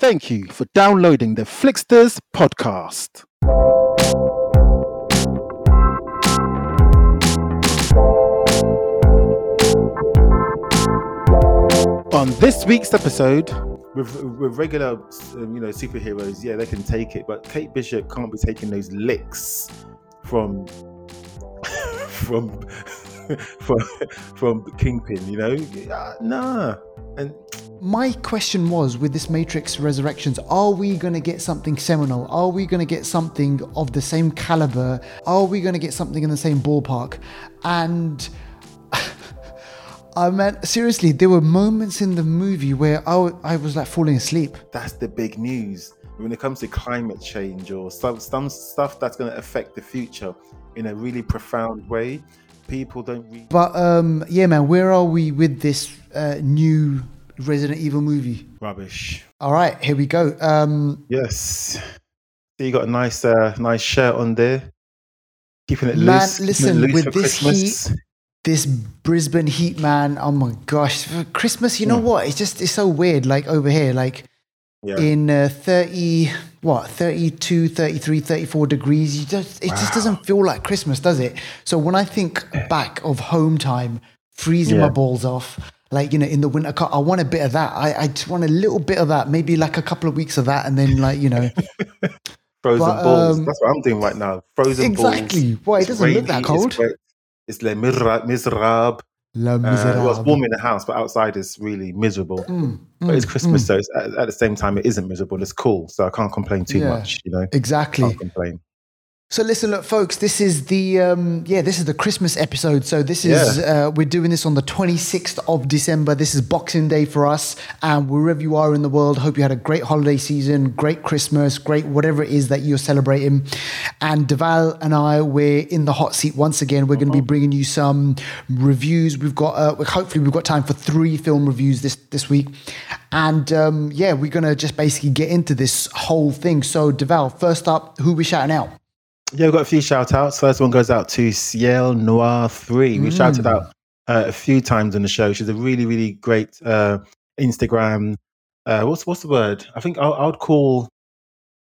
Thank you for downloading the Flixters podcast. On this week's episode, with, with regular, um, you know, superheroes, yeah, they can take it, but Kate Bishop can't be taking those licks from from from from Kingpin, you know? Uh, nah, and my question was with this Matrix Resurrections, are we going to get something seminal? Are we going to get something of the same caliber? Are we going to get something in the same ballpark? And I mean, seriously, there were moments in the movie where I, w- I was like falling asleep. that's the big news when it comes to climate change or some some stuff that's going to affect the future in a really profound way. People don't read. But um, yeah, man, where are we with this uh, new Resident Evil movie? Rubbish. All right, here we go. Um, Yes. So you got a nice, uh, nice shirt on there. Keeping it Man, loose. it listen, loose with this Christmas. this Brisbane heat, man. Oh my gosh, for Christmas. You know Yeah. what? It's just it's so weird. Like over here, like Yeah. in uh, 30 what 32 33 34 degrees you just it just doesn't feel like christmas does it so when i think back of home time freezing my balls off like you know in the winter car i want a bit of that I, I just want a little bit of that maybe like a couple of weeks of that and then like you know Frozen But, balls. um, That's what I'm doing right now. Frozen balls. exactly why it doesn't look that cold wet, It's les misera- miserable. La Uh, well, it's warm in the house, but outside is really miserable. Mm, but it's mm, Christmas, mm. so it's, at, at the same time it isn't miserable. It's cool, so I can't complain too Yeah. much. You know, exactly can't complain. So listen, look, folks. This is the um, yeah, this is the Christmas episode. So this is uh, we're doing this on the 26th of December. This is Boxing Day for us, and wherever you are in the world, hope you had a great holiday season, great Christmas, great whatever it is that you're celebrating. And Deval and I, we're in the hot seat once again. We're going to be bringing you some reviews. We've got uh, hopefully we've got time for three film reviews this this week, and um, yeah, we're going to just basically get into this whole thing. So Deval, first up, who we shouting out? Yeah, we've got a few shout outs. First one goes out to Ciel Noir 3. We shouted Mm. out uh, a few times on the show. She's a really, really great uh, Instagram. Uh, what's what's the word? I think I, would call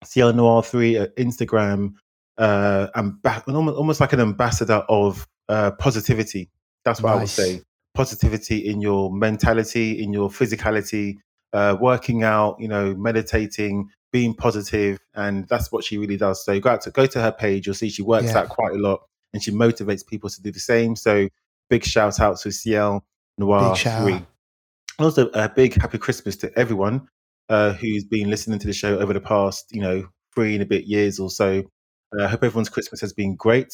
Ciel Noir 3 an Instagram uh, amba- almost, almost like an ambassador of uh, positivity. That's what I would say. Positivity in your mentality, in your physicality, uh, working out, you know, meditating, being positive, and that's what she really does. So go out to go to her page, you'll see she works Yeah. out quite a lot, and she motivates people to do the same. So big shout out to Ciel Noir Big shout Three. out. Also, a big happy Christmas to everyone uh, who's been listening to the show over the past, you know, three and a bit years or so. Uh, I hope everyone's Christmas has been great.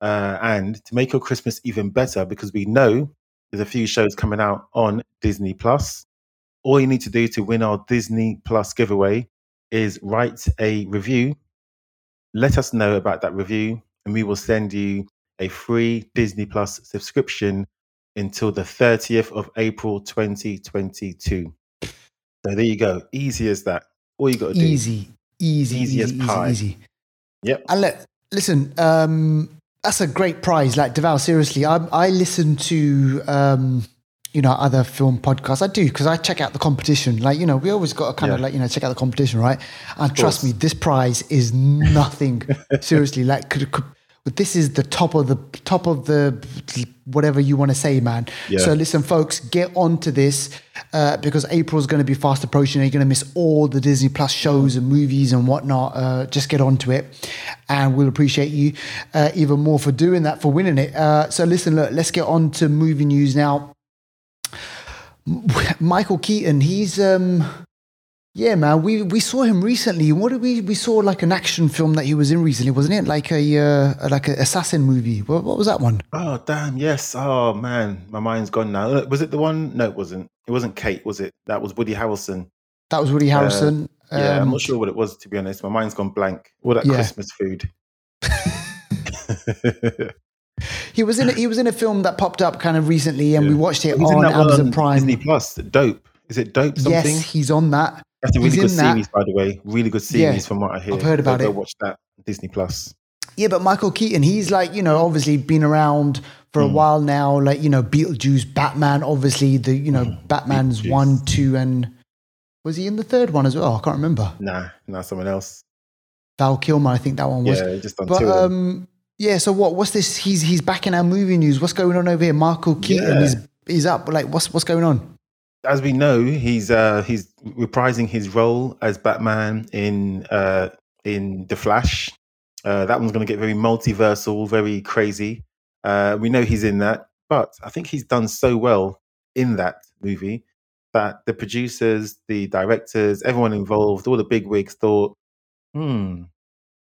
Uh, and to make your Christmas even better, because we know there's a few shows coming out on Disney Plus. All you need to do to win our Disney Plus giveaway is write a review. Let us know about that review, and we will send you a free Disney Plus subscription until the 30th of April 2022. So there you go. Easy as that. All you got to do. Easy, easy, Easy easy, as pie. easy. Yep. And look, listen, um, that's a great prize. Like Deval, seriously, I, I listen to um, you know other film podcasts. I do because I check out the competition. Like you know, we always got to kind of like you know check out the competition, right? And trust me, this prize is nothing. seriously, like could, could, this is the top of the top of the whatever you want to say, man. Yeah. So listen, folks, get on to this uh, because April's going to be fast approaching. You're going to miss all the Disney Plus shows and movies and whatnot. Uh, just get on to it, and we'll appreciate you uh, even more for doing that, for winning it. Uh, so listen, look, let's get on to movie news now. Michael Keaton, he's um, yeah, man. We we saw him recently. What did we we saw like an action film that he was in recently, wasn't it? Like a uh, like an assassin movie. What, what was that one? Oh damn! Yes. Oh man, my mind's gone now. Uh, Was it the one? No, it wasn't. It wasn't Kate, was it? That was Woody Harrelson. That was Woody Harrison. Yeah, I'm Um, not sure what it was to be honest. My mind's gone blank. All that Yeah. Christmas food. He was in a, he was in a film that popped up kind of recently, and we watched it He's on Amazon on Prime. Disney Plus. Dope. Is it Dope? Something. Yes, he's on that. That's a really he's good in that. series, by the way. Really good series Yeah, from what I hear. I've heard about go it. Watch that Disney Plus. Yeah, but Michael Keaton, he's like you know obviously been around for a Hmm. while now. Like you know Beetlejuice, Batman, obviously the you know Batman's one, two, and Was he in the third one as well? I can't remember. Nah, nah, someone else. Val Kilmer, I think that one was. Yeah, just on But two. of them. um, yeah. So what? What's this? He's he's back in our movie news. What's going on over here? Michael Keaton Yeah. is is up. Like what's what's going on? As we know, he's uh, he's reprising his role as Batman in uh, in the Flash. Uh, that one's going to get very multiversal, very crazy. Uh, we know he's in that, but I think he's done so well in that movie that the producers, the directors, everyone involved, all the big wigs thought, hmm,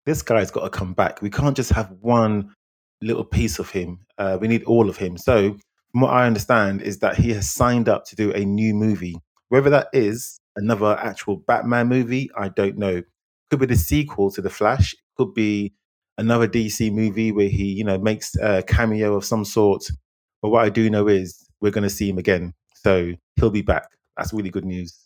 this guy's got to come back. We can't just have one little piece of him. Uh, we need all of him. So, from what I understand, is that he has signed up to do a new movie. Whether that is another actual Batman movie, I don't know. Could be the sequel to The Flash. Could be another DC movie where he, you know, makes a cameo of some sort. But what I do know is we're going to see him again. So he'll be back. That's really good news.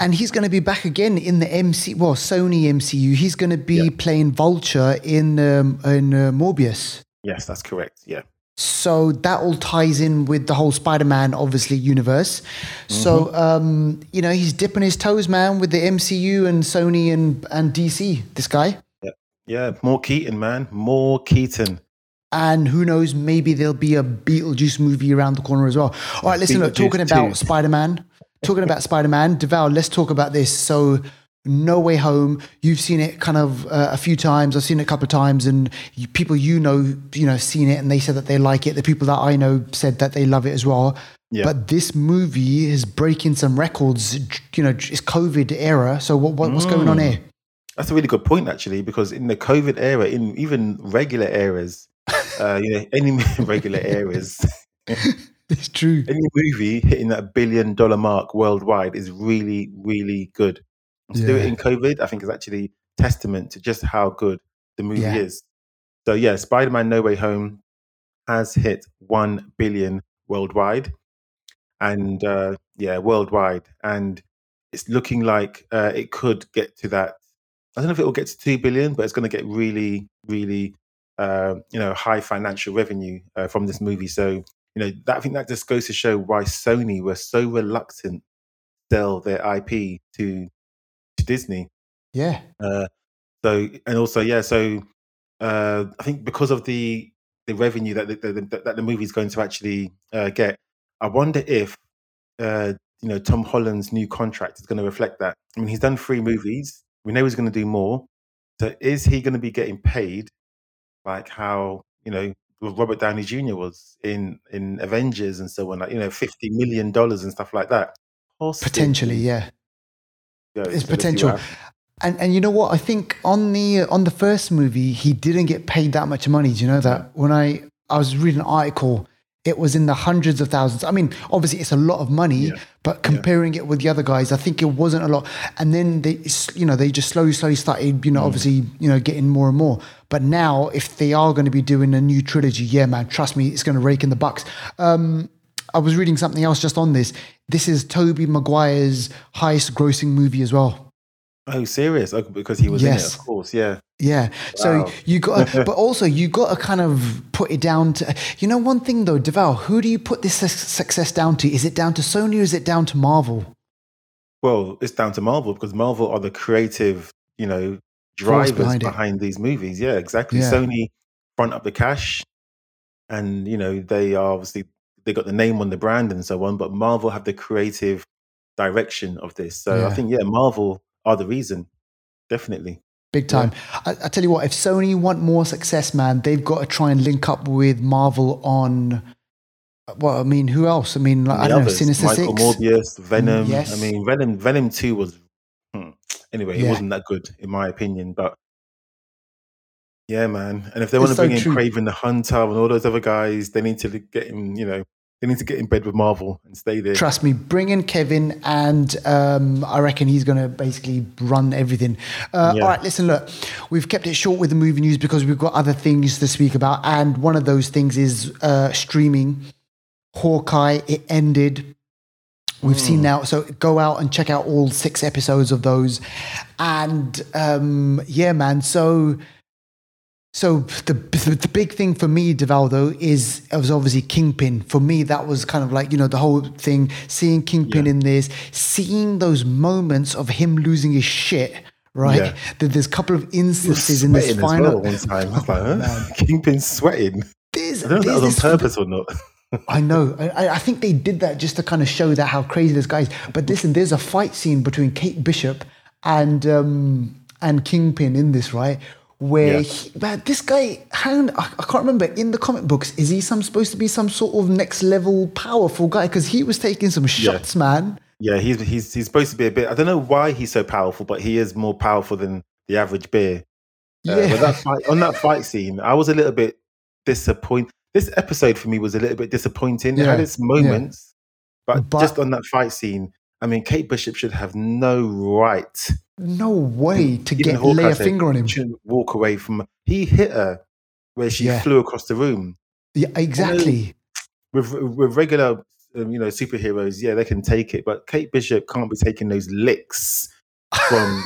And he's going to be back again in the MC, well, Sony MCU. He's going to be Yeah. playing Vulture in um, in uh, Morbius. Yes, that's correct. Yeah. So that all ties in with the whole Spider-Man, obviously, universe. So Mm-hmm. um, you know he's dipping his toes, man, with the MCU and Sony and and DC. This guy, Yeah. Yeah. More Keaton, man. More Keaton. and who knows, maybe there'll be a Beetlejuice movie around the corner as well. All right, listen, look, talking about Spider-Man, talking about Spider-Man, Deval, let's talk about this. So. No Way Home. You've seen it kind of uh, a few times. I've seen it a couple of times, and you, people you know, you know, seen it, and they said that they like it. The people that I know said that they love it as well. Yeah. But this movie is breaking some records. You know, it's COVID era. So what, what what's going on Mm. here? That's a really good point, actually, because in the COVID era, in even regular eras, uh, you know, any regular eras, It's true. any movie hitting that billion dollar mark worldwide is really, really good. And to do it in COVID, I think is actually testament to just how good the movie Yeah. is. So yeah, Spider-Man No Way Home has hit one billion worldwide, and uh, yeah, worldwide, and it's looking like uh, it could get to that. I don't know if it will get to two billion, but it's going to get really, really, uh, you know, high financial revenue uh, from this movie. So you know, that, I think that just goes to show why Sony were so reluctant to sell their IP to to Disney. Yeah. Uh, so and also yeah, so uh, I think because of the the revenue that the, the, that the movie is going to actually uh, get, I wonder if uh, you know Tom Holland's new contract is going to reflect that. I mean, he's done three movies. We know he's going to do more. So is he going to be getting paid like how you know Robert Downey Jr. was in in Avengers and so on, like you know, fifty million dollars and stuff like that? Potentially, yeah. Yeah, It's potential. And and you know what? I think on the on the first movie, he didn't get paid that much money. Do you know that? When I I was reading an article, it was in the hundreds of thousands. I mean, obviously it's a lot of money, Yeah. but comparing it with the other guys, I think it wasn't a lot. And then they, you know, they just slowly, slowly started, you know, Mm. obviously, you know, getting more and more. But now, if they are going to be doing a new trilogy, yeah, man, trust me, it's going to rake in the bucks. Um, I was reading something else just on this. This is Tobey Maguire's highest grossing movie as well. Oh, serious? Oh, because he was in it, of course. Yeah. Yeah. So you got, but also you got to kind of put it down to, you know, one thing though, Deval, who do you put this success down to? Is it down to Sony or is it down to Marvel? Well, it's down to Marvel because Marvel are the creative, you know, drivers behind behind, these movies. Yeah, exactly. Yeah. Sony front up the cash, and you know they are obviously they got the name on the brand and so on. But Marvel have the creative direction of this. So Yeah. I think yeah, Marvel are the reason, definitely. Big time. I, I tell you what, if Sony want more success, man, they've got to try and link up with Marvel on. Well, I mean, who else? I mean, like, I don't know, others, Sinister Michael Six. Morbius, Venom. yes. I mean, Venom. Venom Two was hmm. anyway. It wasn't that good in my opinion, but yeah, man. And if they want to so bring in true. Kraven the Hunter and all those other guys, they need to get him. You know, they need to get in bed with Marvel and stay there. Trust me, bring in Kevin, and um, I reckon he's going to basically run everything. Uh, Yeah. All right, listen, look, we've kept it short with the movie news because we've got other things to speak about, and one of those things is uh, streaming. Hawkeye, it ended. We've seen now, so go out and check out all six episodes of those, and um, yeah, man. So So the the big thing for me, Deval, though, is it was obviously Kingpin. For me, that was kind of like you know the whole thing. Seeing Kingpin Yeah. in this, seeing those moments of him losing his shit. Right, Yeah. There's a couple of instances in this final. well one time. I was like, huh? man. Kingpin's sweating. There's, I don't know if that was on purpose or not. I know. I, I think they did that just to kind of show that how crazy this guy is. But listen, there's a fight scene between Kate Bishop and um, and Kingpin in this, right? Where Yeah. he, man, this guy, on, I, I can't remember. In the comic books, is he some supposed to be some sort of next level powerful guy? Because he was taking some shots, man. Yeah, he's he's he's supposed to be a bit. I don't know why he's so powerful, but he is more powerful than the average bear. Uh, Yeah. but that fight, on that fight scene, I was a little bit disappointed. This episode for me was a little bit disappointing. It had its moments, but, But- just on that fight scene, I mean, Kate Bishop should have no right No way to Even get Hawkeye lay a said finger on him. shouldn't walk away from. He hit her where she Yeah. flew across the room. Yeah, exactly. With with regular, um, you know, superheroes, yeah, they can take it, but Kate Bishop can't be taking those licks from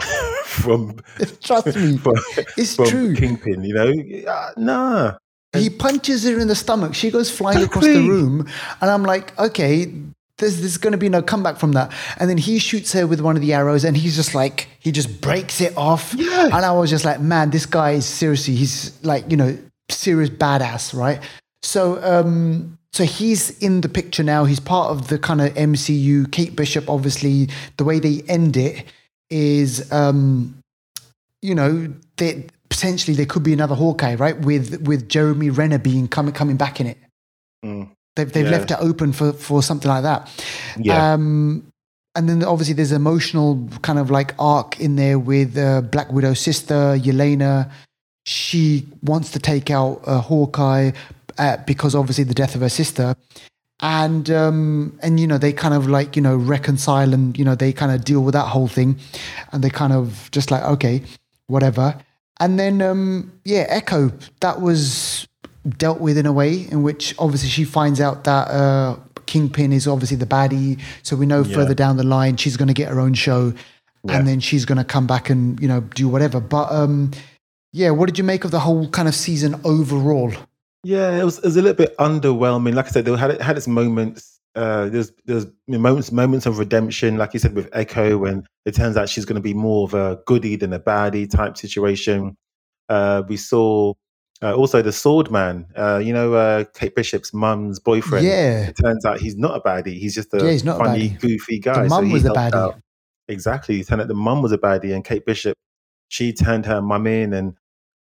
from Trust me, from, it's from true. Kingpin. You know, uh, nah. He punches her in the stomach. She goes flying across the room, and I'm like, okay, there's there's going to be no comeback from that. And then he shoots her with one of the arrows, and he's just like, he just breaks it off. Yeah. And I was just like, man, this guy is seriously, he's like, you know, serious badass, right? So, um, so he's in the picture now. He's part of the kind of MCU. Kate Bishop, obviously, the way they end it is, um, you know, they, potentially there could be another Hawkeye, right? With with Jeremy Renner being coming coming back in it. Mm. They've they've Yeah. left it open for for something like that. Yeah. Um, and then obviously there's emotional kind of like arc in there with uh, Black Widow's sister Yelena. She wants to take out uh, Hawkeye uh, because obviously the death of her sister, and um, and you know they kind of like you know reconcile and you know they kind of deal with that whole thing, and they kind of just like okay, whatever. And then um, yeah, Echo that was dealt with in a way in which obviously she finds out that uh, Kingpin is obviously the baddie. So we know Yeah. further down the line she's going to get her own show, Yeah. and then she's going to come back and you know do whatever. But um, yeah, what did you make of the whole kind of season overall? Yeah, it was, it was a little bit underwhelming. Like I said, they had it had its moments. Uh, there's there's moments moments of redemption, like you said with Echo, when it turns out she's going to be more of a goody than a baddie type situation. Uh, we saw uh, also the Sword Man. Uh, you know, uh, Kate Bishop's mum's boyfriend. Yeah, It turns out he's not a baddie. He's just a Yeah, he's not funny, baddie. goofy guy. the mum he was the baddie. out. Exactly. It turned out the mum was a baddie, and Kate Bishop, she turned her mum in and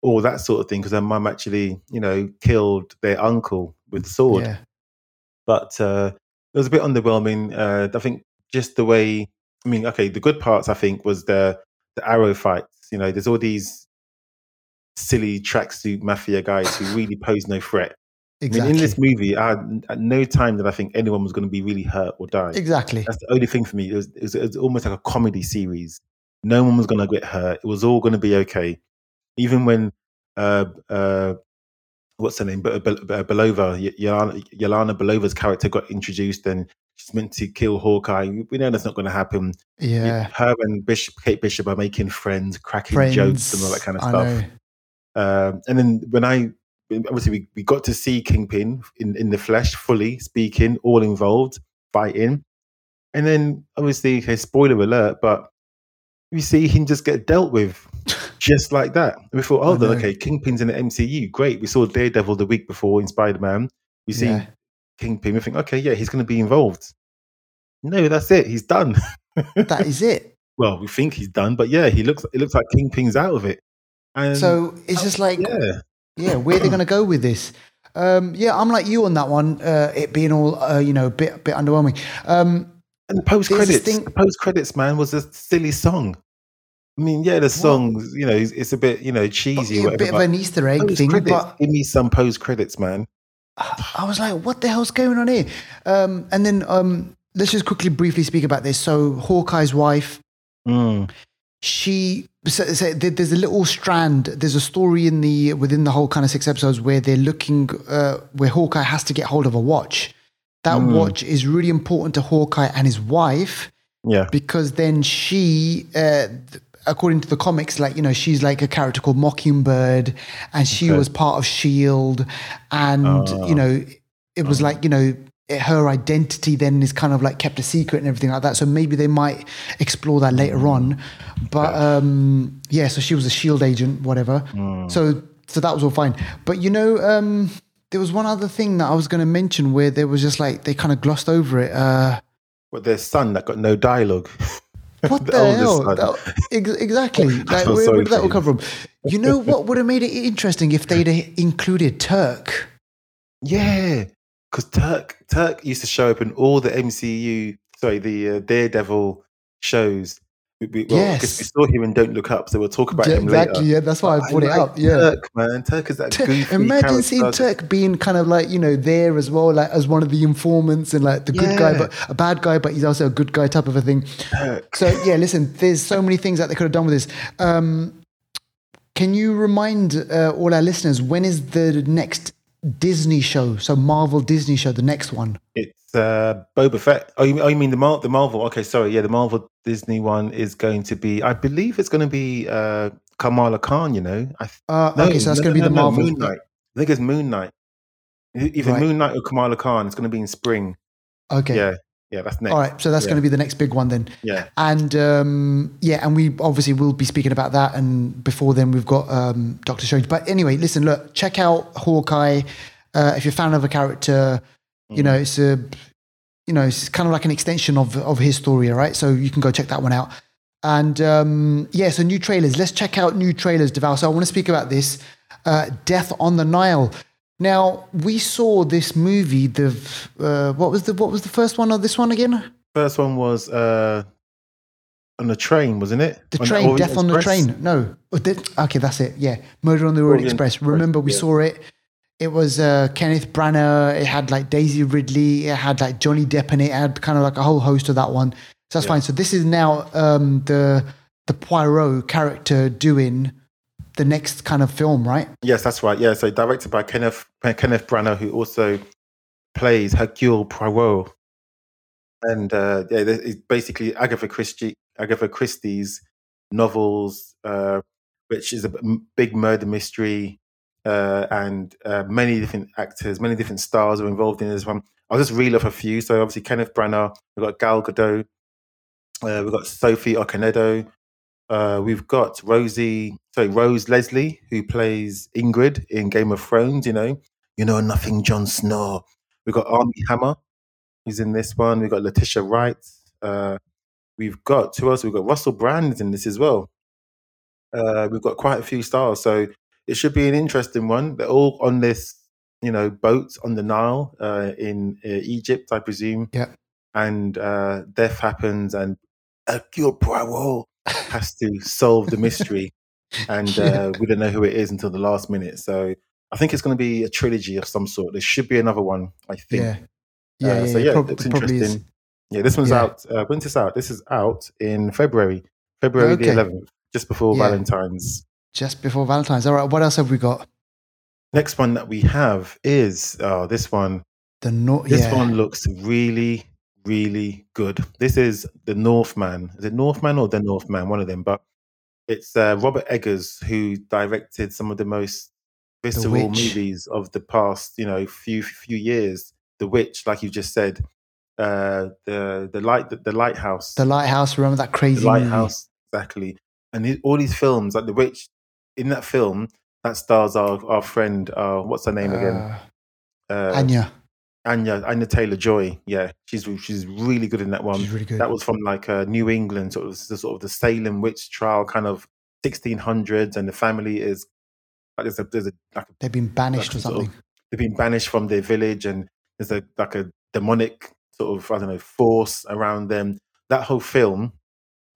all that sort of thing because her mum actually, you know, killed their uncle with the sword. Yeah, But uh, it was a bit underwhelming. Uh, I think just the way, I mean, okay, the good parts I think was the the arrow fights. You know, there's all these silly tracksuit mafia guys who really pose no threat. exactly. I mean, in this movie, I had, at no time did I think anyone was going to be really hurt or die. exactly. That's the only thing for me. It was, it was, it was almost like a comedy series. No one was going to get hurt. It was all going to be okay. Even when, uh, uh, what's her name? Be- Be- Be- Belova, Y- Yelena, Yelena Belova's character got introduced and she's meant to kill Hawkeye. We know that's not going to happen. Yeah, Her and Bishop, Kate Bishop are making friends, cracking friends jokes and all that kind of I stuff. know. Um, and then when I obviously we, we got to see Kingpin in, in the flesh, fully speaking, all involved, fighting. And then obviously, okay, spoiler alert, but we see him just get dealt with just like that. We thought, oh, then, okay, Kingpin's in the MCU. Great. We saw Daredevil the week before in Spider Man. We see Yeah. Kingpin. We think, okay, yeah, he's going to be involved. No, that's it. He's done. That is it. well, we think he's done, but yeah, he looks. It looks like Kingpin's out of it. And So it's just like yeah, yeah, where they're going to go with this. Um, yeah, I'm like you on that one. Uh, it being all uh, you know, a bit bit underwhelming. Um, And post credits, thing- the post credits, man, was a silly song. I mean, yeah, the song, you know, it's, it's a bit, you know, cheesy, a whatever. bit of an Easter egg thing, credits, but give me some post credits, man. I was like, what the hell's going on here? Um, and then um, let's just quickly, briefly speak about this. So Hawkeye's wife, Mm. she so, so there's a little strand. There's a story in the within the whole kind of six episodes where they're looking uh, where Hawkeye has to get hold of a watch. That Mm. watch is really important to Hawkeye and his wife Yeah, because then she uh, according to the comics, like you know, she's like a character called Mockingbird, and she Okay. was part of Shield, and Ah. you know, it was like you know. Her identity then is kind of like kept a secret and everything like that. So maybe they might explore that later on. But um, yeah, so she was a shield agent, whatever. So so that was all fine. But you know, um, there was one other thing that I was going to mention where there was just like they kind of glossed over it. Uh, But their son that got no dialogue. what The the, hell? That- exactly. Like, where, where did that all come from? You know what would have made it interesting if they'd included Turk. Yeah, because Turk Turk used to show up in all the MCU, sorry, the uh, Daredevil shows. We, we, well, I guess we saw him in Don't Look Up, so we'll talk about Yeah, him exactly. later. Yeah, that's why I brought it like up. Yeah. Turk, man, Turk is that Tur- goofy. Imagine seeing. Turk being kind of like you know there as well, like as one of the informants and like the good guy, but a bad guy, but he's also a good guy type of a thing. Turk. So yeah, listen, there's so many things that they could have done with this. Um, can you remind uh, all our listeners when is the next Disney show? So Marvel Disney show, the next one. It's uh, Boba Fett. Oh, you, oh, you mean the Mar- the Marvel? Okay, sorry. Yeah, the Marvel Disney one is going to be. I believe it's going to be uh, Kamala Khan. You know, I th- Uh, no, okay, so that's no, going to no, be the no, Marvel. Moon Knight. I think it's Moon Knight. Either Right. Moon Knight or Kamala Khan. It's going to be in spring. Okay. Yeah, yeah, that's next. All right, so that's Yeah. going to be the next big one then. Yeah, And um, yeah, and we obviously will be speaking about that. And before then, we've got um, Doctor Strange. But anyway, listen, look, check out Hawkeye. Uh, if you're a fan of a character, you know it's a, you know, it's kind of like an extension of of his story, all right? So you can go check that one out. And um, yeah, so new trailers. Let's check out new trailers, Deval. So I want to speak about this, uh, Death on the Nile. Now we saw this movie. The uh, what was the what was the first one of this one again? first one was uh, on the train, wasn't it? The On train, Death on the Train. No. Oh, okay, that's it. Yeah. Murder on the Orient Orient Express. Express, Remember, we yeah. saw it. It was uh, Kenneth Branagh. It had like Daisy Ridley. It had like Johnny Depp in it. It had kind of like a whole host of that one. So that's Yeah. fine. So this is now um, the the Poirot character doing the next kind of film, right? Yes, that's right. Yeah, so directed by Kenneth Kenneth Branagh, who also plays Hercule Poirot, and uh, yeah, it's basically Agatha Christie, Agatha Christie's novels, uh, which is a big murder mystery, uh, and uh, many different actors, many different stars are involved in this one. I'll just reel off a few. So obviously Kenneth Branagh, we've got Gal Gadot, uh, we've got Sophie Okonedo, uh, we've got Rosie, sorry, Rose Leslie, who plays Ingrid in Game of Thrones. You know, you know nothing, Jon Snow. We've got Armie Hammer, who's in this one. We've got Letitia Wright. Uh, we've got who else? We've got Russell Brand is in this as well. Uh, we've got quite a few stars, so it should be an interesting one. They're all on this, you know, boat on the Nile uh, in uh, Egypt, I presume. Yeah. And uh, death happens, and Hercule Poirot has to solve the mystery, and uh, we don't know who it is until the last minute. So I think it's going to be a trilogy of some sort. There should be another one, I think. Yeah. Yeah. Uh, yeah, so yeah, prob- it's it probably is. interesting. Yeah, this one's Yeah. out. Uh, when's this out? This is out in February, February Okay. the 11th, just before Yeah. Valentine's. Just before Valentine's. All right. What else have we got? Next one that we have is oh, this one. The no- This one looks really, really good. This is the Northman. Is it Northman or the Northman? One of them. But it's uh, Robert Eggers who directed some of the most visceral movies of the past, you know, few few years. The Witch, like you just said, uh, the the light the, the lighthouse, The Lighthouse. Remember that crazy the movie? lighthouse exactly, and all these films like the Witch. In that film, that stars our our friend. Uh, what's her name again? Uh, Uh, Anya. Anya Anya Taylor Joy. Yeah, she's she's really good in that one. She's really good. That was from like uh, New England, sort of the sort of the Salem witch trial, kind of 1600s, and the family is like there's a there's a like They've been banished or like a sort of- something. they've been banished from their village, and there's a like a demonic sort of I don't know force around them. That whole film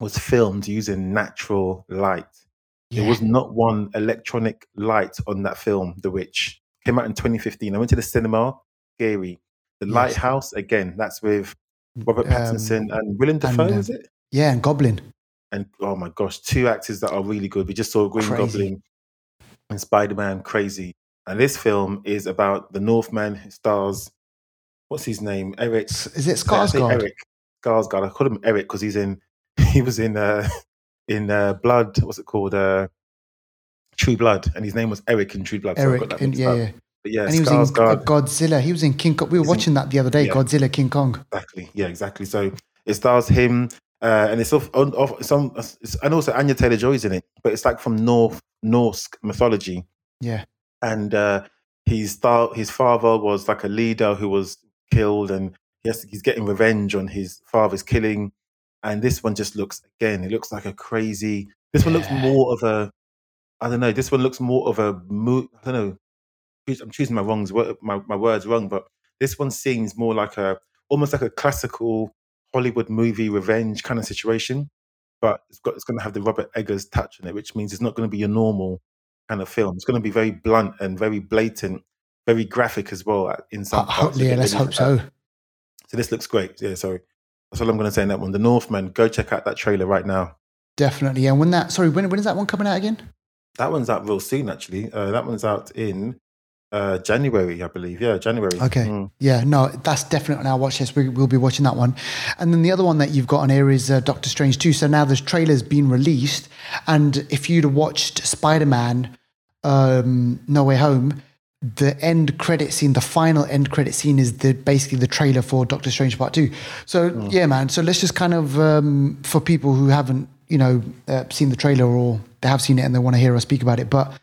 was filmed using natural light. There was not one electronic light on that film, The Witch. Came out in 2015. I went to the cinema. Scary. The Yes. Lighthouse again. That's with Robert Um, Pattinson and Willem and, Dafoe. uh, is it? Yeah, and Goblin. And oh my gosh, two actors that are really good. We just saw Green Crazy. Goblin and Spider Man. Crazy. And this film is about the Northman. It stars what's his name? Eric. Is it Skarsgård? Eric Skarsgård. I call him Eric because he's in. He was in uh, in uh, Blood. What's it called? Uh, True Blood, and his name was Eric in True Blood. so Eric, that and, mixed yeah, yeah. But yeah, And he was in uh, Skarsgård. Godzilla. He was in King Kong. We were He's in- watching that the other day. yeah. Godzilla, King Kong. Exactly. Yeah, exactly. So it stars him, uh, and it's off, on, off some, it's, and also Anya Taylor Joy's in it, but it's like from North Norse mythology, Yeah. and uh, his star, his father was like a leader who was killed, and he he's getting revenge on his father's killing, and this one just looks again, it looks like a crazy. This one looks more of a, I don't know. This one looks more of a mo- I don't know. I'm choosing my wrongs, my my words wrong, but this one seems more like a almost like a classical Hollywood movie revenge kind of situation. But it's got it's going to have the Robert Eggers touch on it, which means it's not going to be your normal kind of film. It's going to be very blunt and very blatant, very graphic as well uh, in some Ho- parts. yeah, let's hope so. So this looks great. Yeah, sorry. That's all I'm going to say in that one. The Northman. Go check out that trailer right now. Definitely. And when that, sorry, when, when is that one coming out again? That one's out real soon, actually. Uh, that one's out in uh, January, I believe. Yeah, January. Okay. Mm. Yeah, no, that's definitely on our watch list. We, we'll be watching that one. And then the other one that you've got on here is uh, Doctor Strange 2. So now this trailer's been released. And if you'd have watched Spider Man um, No Way Home, the end credit scene, the final end credit scene is the basically the trailer for Doctor Strange Part 2. So, yeah, man. So let's just kind of, um, for people who haven't, you know, uh, seen the trailer or they have seen it and they want to hear us speak about it. But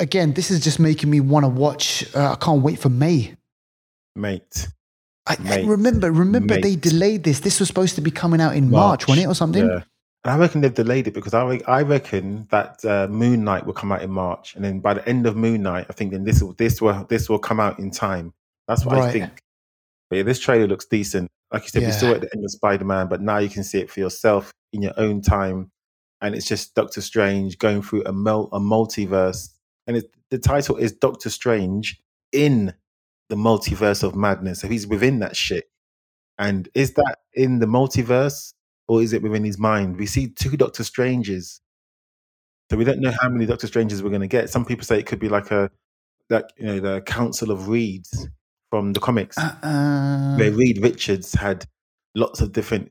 again, this is just making me want to watch. Uh, I can't wait for May. Mate. I, I Mate. remember, remember they delayed this. This was supposed to be coming out in March, wasn't it, or something? Yeah. And I reckon they've delayed it because I, I reckon that uh, Moon Knight will come out in March, and then by the end of Moon Knight, I think then this will this will this will come out in time. That's what I think. But yeah, this trailer looks decent. Like you said, we saw Yeah. it at the end of Spider Man, but now you can see it for yourself in your own time, and it's just Doctor Strange going through a mul- a multiverse, and the title is Doctor Strange in the multiverse of madness. So he's within that shit. And is that in the multiverse or is it within his mind? We see two Doctor Stranges. So we don't know how many Doctor Stranges we're going to get. Some people say it could be like a, like, you know, the Council of Reeds from the comics, Uh, where Reed Richards had lots of different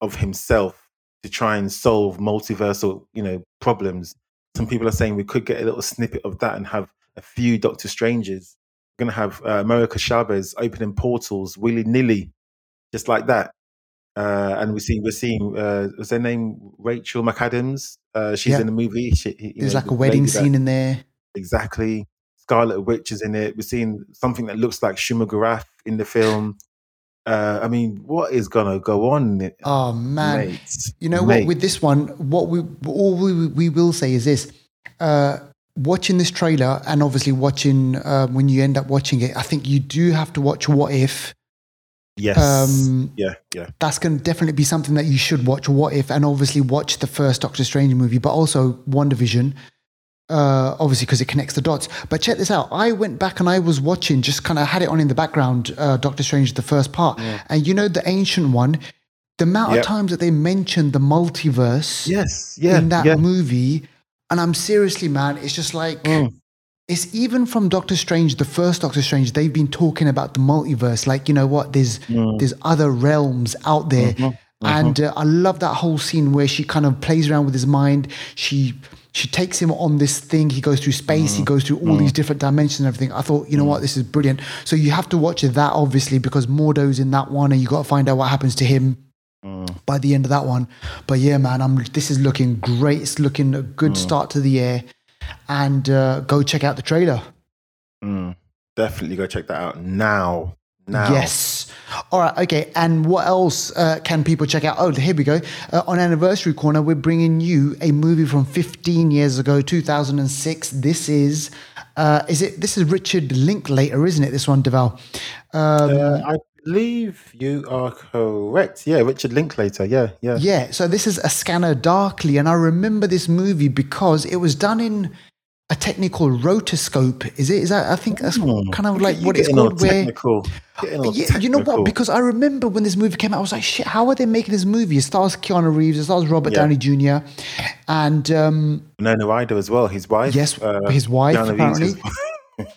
of himself to try and solve multiversal, you know, problems. Some people are saying we could get a little snippet of that and have a few Doctor Strangers. We're going to have uh, America Chavez opening portals willy nilly, just like that. Uh, and we see we're seeing uh, was her name Rachel McAdams? Uh, she's Yeah. in the movie. She, you there's know, like a wedding lady that- scene in there. exactly. Scarlet Witch is in it. We're seeing something that looks like Shuma-Gorath in the film. Uh, I mean, what is gonna go on? Oh man, mate? you know what? With this one, what we all we, we will say is this: uh, watching this trailer and obviously watching uh, when you end up watching it, I think you do have to watch What If. yes, Um, yeah, yeah, that's going to definitely be something that you should watch. What if, and obviously watch the first Doctor Strange movie, but also WandaVision, uh, obviously because it connects the dots. But check this out. I went back and I was watching, just kind of had it on in the background, uh, Doctor Strange, the first part, and you know the ancient one. The amount Yep. of times that they mentioned the multiverse yes, yeah, in that yeah. movie, and I'm seriously, man, it's just like Mm. it's even from Doctor Strange, the first Doctor Strange, they've been talking about the multiverse. Like, you know what? There's Mm. there's other realms out there. Mhm, And uh, I love that whole scene where she kind of plays around with his mind. She she takes him on this thing. He goes through space. He Mm. goes through all these different dimensions and everything. I thought, you know what, this is brilliant. So you have to watch that obviously because Mordo's in that one, and you got to find out what happens to him Mm. by the end of that one. But yeah, man, I'm this is looking great. It's looking a good Mm. start to the year. And uh, go check out the trailer. Mm. Definitely go check that out now. Now, Yes. All right. Okay. And what else uh, can people check out? Oh, here we go. Uh, on Anniversary Corner, we're bringing you a movie from 15 years ago, 2006. This is, uh, is it? This is Richard Linklater, isn't it? This one, Deval. Um, Uh, I believe you are correct. Yeah, Richard Linklater. Yeah, yeah. yeah. So this is A Scanner Darkly, and I remember this movie because it was done in a technical rotoscope. Is it? Is that? I think that's Hmm. kind of like what it's called. Where technical. Yeah, you know what? Because I remember when this movie came out, I was like, shit, how are they making this movie? It stars Keanu Reeves, it stars Robert Yeah. Downey Jr. And um, Winona Ryder as well. His wife. yes, uh, his wife, Keanu apparently.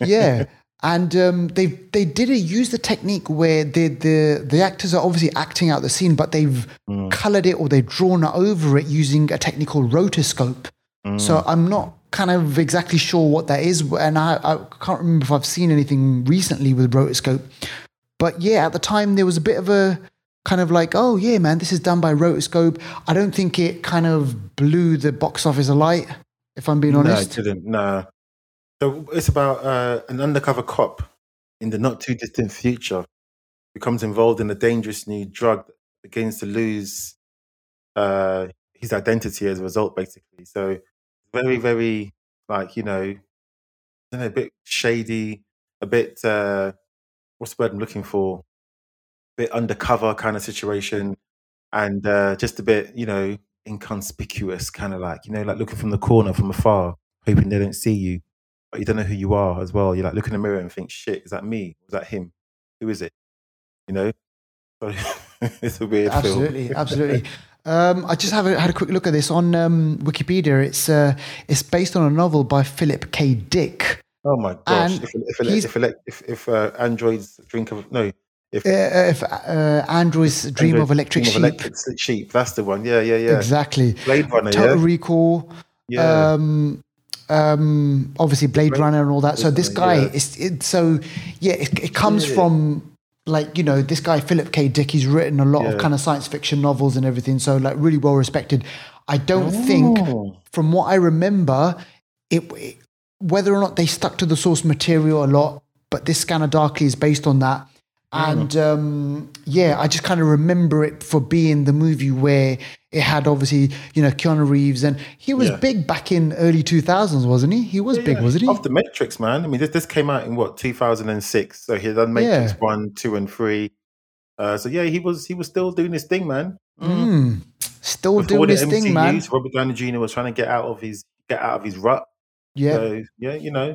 yeah. and um, they they did a, use the technique where the the the actors are obviously acting out the scene, but they've Mm. colored it or they've drawn over it using a technique called rotoscope. Mm. So I'm not kind of exactly sure what that is, and I, I can't remember if I've seen anything recently with rotoscope. But yeah, at the time there was a bit of a kind of like, oh yeah, man, this is done by rotoscope. I don't think it kind of blew the box office alight, if I'm being honest. No, it didn't. No. So it's about uh, an undercover cop in the not too distant future becomes involved in a dangerous new drug that begins to lose uh, his identity as a result, basically. So very, very like you know, I don't know, a bit shady, a bit uh, what's the word I'm looking for? A bit undercover kind of situation, and uh, just a bit you know inconspicuous, kind of like you know, like looking from the corner from afar, hoping they don't see you, but you don't know who you are as well. You're like look in the mirror and think, "Shit, is that me? Is that him? Who is it?" You know. So it's a weird film. Absolutely, absolutely. Um, I just have a, had a quick look at this on um, Wikipedia. It's uh, it's based on a novel by Philip K. Dick. Oh my gosh! And If if if, if, if, if uh, androids drink of no, if Uh, if uh, Android's Dream androids of Electric dream Sheep. of electric sheep, that's the one. Yeah, yeah, yeah. Exactly. Blade Runner. Total yeah, Recall. yeah. Um, um, obviously Blade Blade- Runner and all that. So this guy yeah. is it, so yeah. It, it comes Yeah. from like you know this guy Philip K. Dick. He's written a lot of kind of science fiction novels and everything. So like really well respected. I don't think Oh. from what I remember, it, it- whether or not they stuck to the source material a lot, but this Scanner Darkly is based on that. And um, yeah, I just kind of remember it for being the movie where it had obviously you know Keanu Reeves, and he was Yeah. big back in early two thousands, wasn't he? He was big, Yeah, wasn't he? Of the Matrix, man. I mean, this, this came out in what 2006. So he had done Matrix Yeah. one, two, and three. Uh, so yeah, he was he was still doing his thing, man. Mm. Still Before doing his thing, man. Robert Downey Jr. was trying to get out of his get out of his rut. Yeah. So yeah, you know,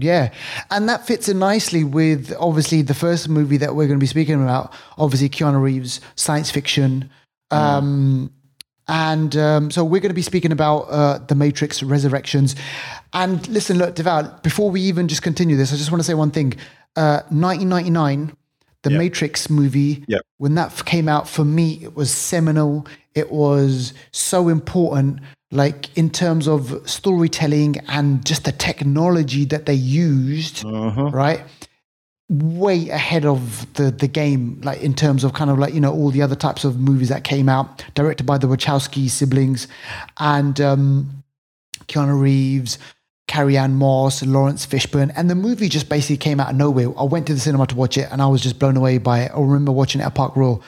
Yeah, and that fits in nicely with obviously the first movie that we're going to be speaking about. Obviously, Keanu Reeves, science fiction, um, and um, so we're going to be speaking about uh, the Matrix Resurrections. And listen, look, Deval, before we even just continue this, I just want to say one thing. Uh, 1999, the Yeah. Matrix movie, Yeah. when that came out for me, it was seminal. It was so important, like in terms of storytelling and just the technology that they used, Mhm. right? Way ahead of the the game, like in terms of kind of like you know all the other types of movies that came out, directed by the Wachowski siblings, and um, Keanu Reeves, Carrie-Anne Moss, Laurence Fishburne, and the movie just basically came out of nowhere. I went to the cinema to watch it, and I was just blown away by it. I remember watching it at Park Royal.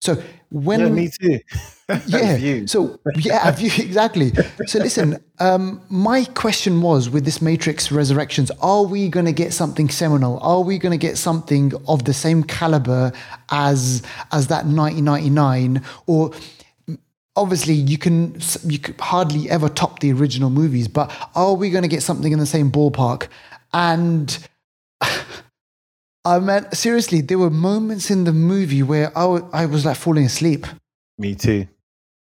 So when yeah, me too. yeah. So yeah, have you exactly. So listen, um, my question was with this Matrix Resurrections, are we going to get something seminal? Are we going to get something of the same caliber as as that 1999 or obviously you can you could hardly ever top the original movies but are we going to get something in the same ballpark and I mean, seriously, there were moments in the movie where I was like falling asleep. Me too.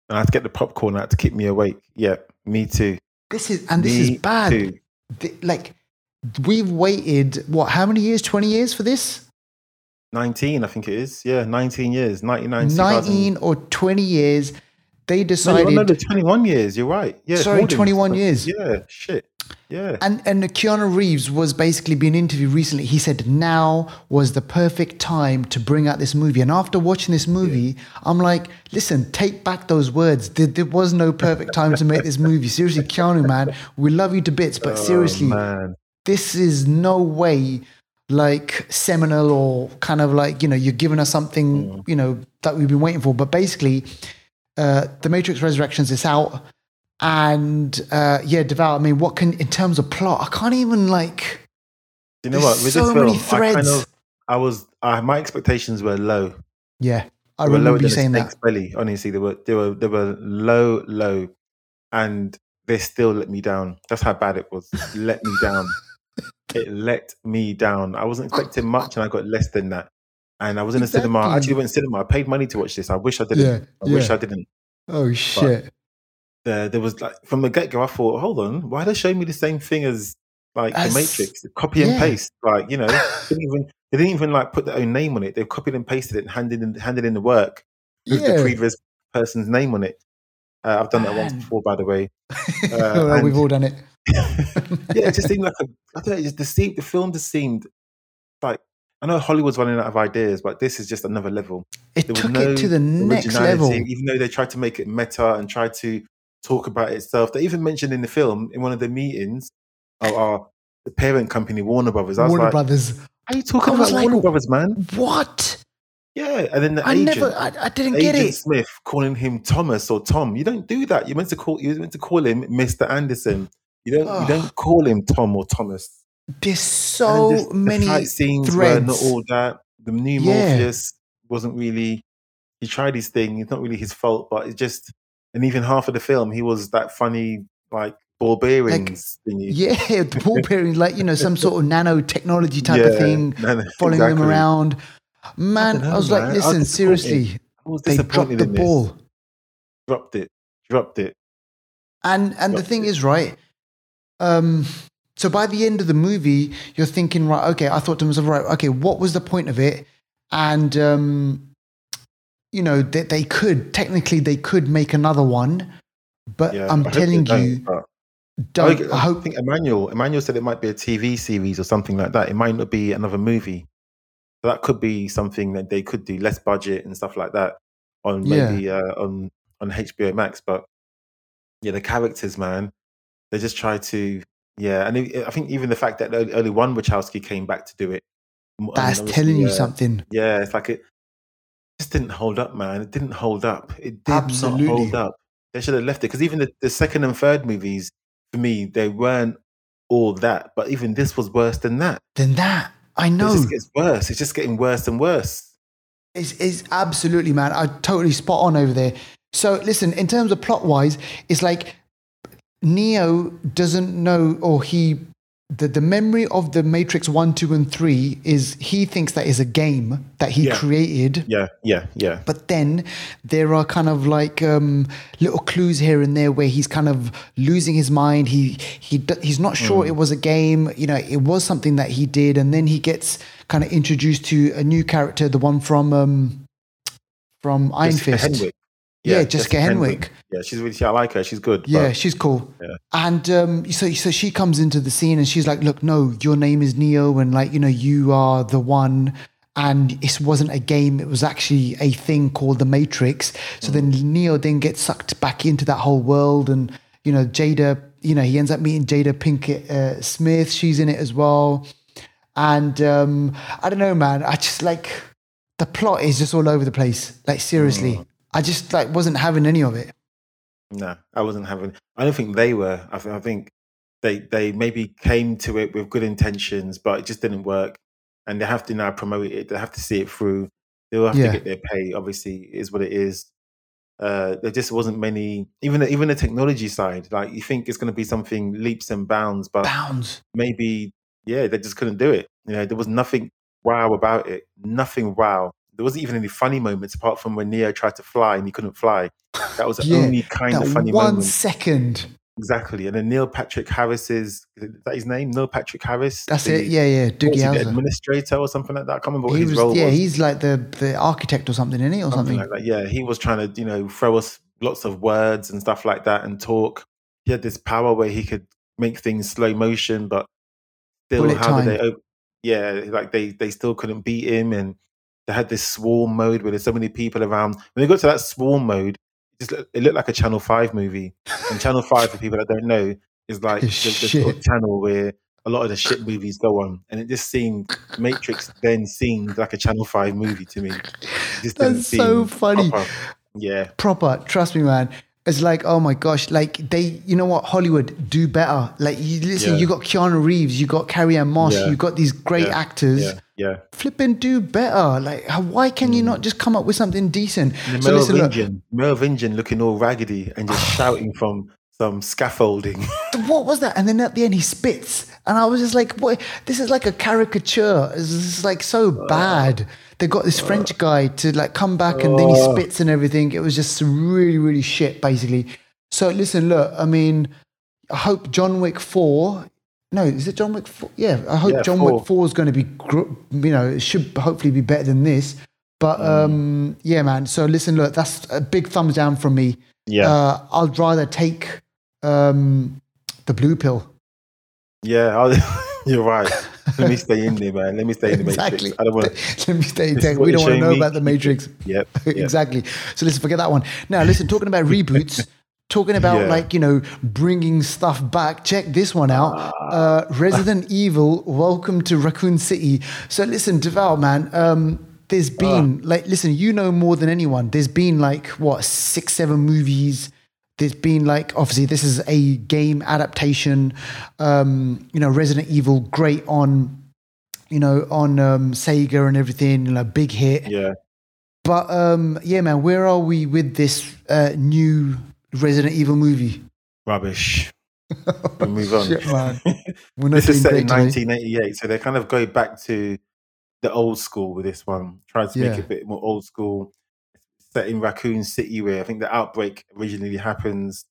And I had to get the popcorn out to keep me awake. Yeah, me too. This is and this Me is bad. too. Like we've waited what? How many years? Twenty years for this? 19, I think it is. Yeah, 19 years. 99, Nineteen or twenty years? They decided. no, no, 21 years. You're right. Yeah, Sorry, 21 years. Yeah, shit. Yeah. and and Keanu Reeves was basically being interviewed recently. He said now was the perfect time to bring out this movie. And after watching this movie, I'm like, listen, take back those words. There, there was no perfect time to make this movie. Seriously, Keanu, man, we love you to bits, but seriously, Oh, man. this is no way like seminal or kind of like you know you're giving us something you know that we've been waiting for but basically uh the matrix resurrections is out and uh yeah Deval i mean what can in terms of plot i can't even like You know what? With so this many film, I kind threads. of, I was, I, my expectations were low. yeah i They remember you saying that belly. Honestly, they were, they were, they were low, low, and they still let me down. That's how bad it was. let me down. It let me down. I wasn't expecting much, and I got less than that. And I was in the cinema. I actually went to cinema. I paid money to watch this. I wish I didn't. yeah I wish. I didn't. oh shit There, there was like from the get go. I thought, hold on, why are they showing me the same thing as like As- the Matrix, copy and yeah. paste. Like you know, they didn't even they didn't even like put their own name on it. They copied and pasted it and handed in handed in the work with the previous person's name on it. Uh, I've done that once before, by the way. And- We've all done it. yeah, it just seemed like a. I don't know. it Just the seem, the film just seemed like I know Hollywood's running out of ideas, but this is just another level. It There took no it to the next level. Even though they tried to make it meta and tried to talk about itself, they even mentioned in the film in one of the meetings of our the parent company Warner Brothers. Warner like, Brothers. "Are you talking about like, Warner Brothers, man?" What? Yeah, and then the I agent. never. I, I didn't get it. Smith calling him Thomas or Tom. You don't do that. You're meant to call. You're meant to call him Mr. Anderson. You don't. You don't call him Tom or Thomas. There's so just many the scenes threads. were not all that. The new Yeah. Morpheus wasn't really. He tried his thing. It's not really his fault, but it's just. And even half of the film, he was that funny like ball bearings thingy. Yeah, the ball bearing, like you know, some sort of nanotechnology type of thing, following them around. Man, I, know, was man. Like, listen, seriously, I was they dropped the this. ball. Dropped it. Dropped it. And and the thing it. is, right? Um, so by the end of the movie, you're thinking, right? Okay, I thought to myself, right? Okay, what was the point of it? And um, you know, they, they could technically they could make another one, but Yeah, I'm I hope they telling don't, you, don't. I, I hope think Emmanuel Emmanuel said it might be a TV series or something like that. It might not be another movie. So that could be something that they could do less budget and stuff like that on Yeah. maybe uh, on on HBO Max. But yeah, the characters, man, they just try to yeah. And it, I think even the fact that only one Wachowski came back to do it. m- I mean, that's telling you uh, something. Yeah, it's like it just didn't hold up, man. It didn't hold up. It did Absolutely. not hold up. They should have left it because even the, the second and third movies, for me, they weren't all that. But even this was worse than that. Than that I It know just gets worse. It's just getting worse and worse. is is absolutely man. I totally spot on over there. So listen, in terms of plot wise, it's like Neo doesn't know, or he the, the memory of the Matrix one, two, and three is he thinks that is a game that he Yeah. created. Yeah, yeah, yeah. But then there are kind of like um, little clues here and there where he's kind of losing his mind. He he he's not sure Hmm. it was a game. You know, it was something that he did, and then he gets kind of introduced to a new character, the one from um, from Iron Fist. Henwick. Yeah, Jessica Henwick. Yeah, she's really. I like her. She's good. Yeah, but- she's cool. Yeah. And um, so, so she comes into the scene and she's like, "Look, no, your name is Neo, and like, you know, you are the one." And it wasn't a game; it was actually a thing called the Matrix. So then Neo then gets sucked back into that whole world, and you know, Jada, you know, he ends up meeting Jada Pinkett uh, Smith. She's in it as well. And um, I don't know, man. I just like the plot is just all over the place. Like seriously, I just like wasn't having any of it. No, I wasn't having. I don't think they were. I, th- I think they they maybe came to it with good intentions, but it just didn't work. And they have to now promote it. They have to see it through. They'll have Yeah. to get their pay. Obviously, is what it is. Uh, there just wasn't many. Even the, even the technology side, like you think it's going to be something leaps and bounds, but Bounds. maybe yeah, they just couldn't do it. You know, there was nothing wow about it. Nothing wow. There wasn't even any funny moments apart from when Neo tried to fly and he couldn't fly. That was the Yeah, only kind of funny one moment. second. Exactly. And then Neil Patrick Harris's is that his name? Neil Patrick Harris. That's The- it. Yeah, yeah. Doogie Howser. administrator or something like that. I can't remember what He his was, role yeah, was. he's like the the architect or something, isn't he, or something something? like that. Yeah, he was trying to, you know, throw us lots of words and stuff like that and talk. He had this power where he could make things slow motion, but still, Bullet how did they? op- Yeah, like they they still couldn't beat him, and they had this swarm mode where there's so many people around. When they got to that swarm mode, it just looked- it looked like a Channel Five movie. And Channel Five, for people that don't know, is like the, the sort of channel where a lot of the shit movies go on, and it just seemed Matrix then seemed like a Channel Five movie to me. Just That's so funny. proper. Yeah, Proper. Trust me, man. It's like, oh my gosh, like they, you know what, Hollywood do better. Like you listen, Yeah. you got Keanu Reeves, you got Carrie-Anne Moss, Yeah. you got these great Yeah. actors. yeah. Flipping do better. Like, why can you mm. not just come up with something decent? So listen, look, Merovingian looking all raggedy and just shouting from some scaffolding. what was that? And then at the end, he spits, and I was just like, "What? This is like a caricature. This is like so bad." They got this French guy to like come back, and then he Oh. spits and everything. It was just really, really shit, basically. So listen, look, I mean, I hope John Wick Four No, is it John Wick? 4? Yeah, I hope Yeah, John four. Wick Four is going to be, you know, it should hopefully be better than this. But Mm. um, yeah, man. So listen, look, that's a big thumbs down from me. Yeah, Uh, I'd rather take um, the blue pill. yeah. You're right. Let me stay in there, man. Let me stay in the Exactly. matrix. I don't want to. Let me stay. Intact. We don't want to know me. about the Matrix. Yep. yep. exactly. So listen, forget that one. Now, listen, talking about reboots, talking about Yeah. like, you know, bringing stuff back, check this one out. Ah. Uh, Resident Evil, Welcome to Raccoon City. So listen, Deval, man, um, there's been, like, listen, you know more than anyone. There's been like, what, six, seven movies. There's been like, obviously, this is a game adaptation. Um, you know, Resident Evil, great on, you know, on um, Sega and everything, you know, big hit. Yeah. But um, yeah, man, where are we with this uh, new Resident Evil movie? Rubbish. We'll move on. Shit, man. We're not this is set in great today. 1988, so they kind of go back to the old school with this one. Try to make it a bit more old school. Set in Raccoon City, where I think the outbreak originally happens.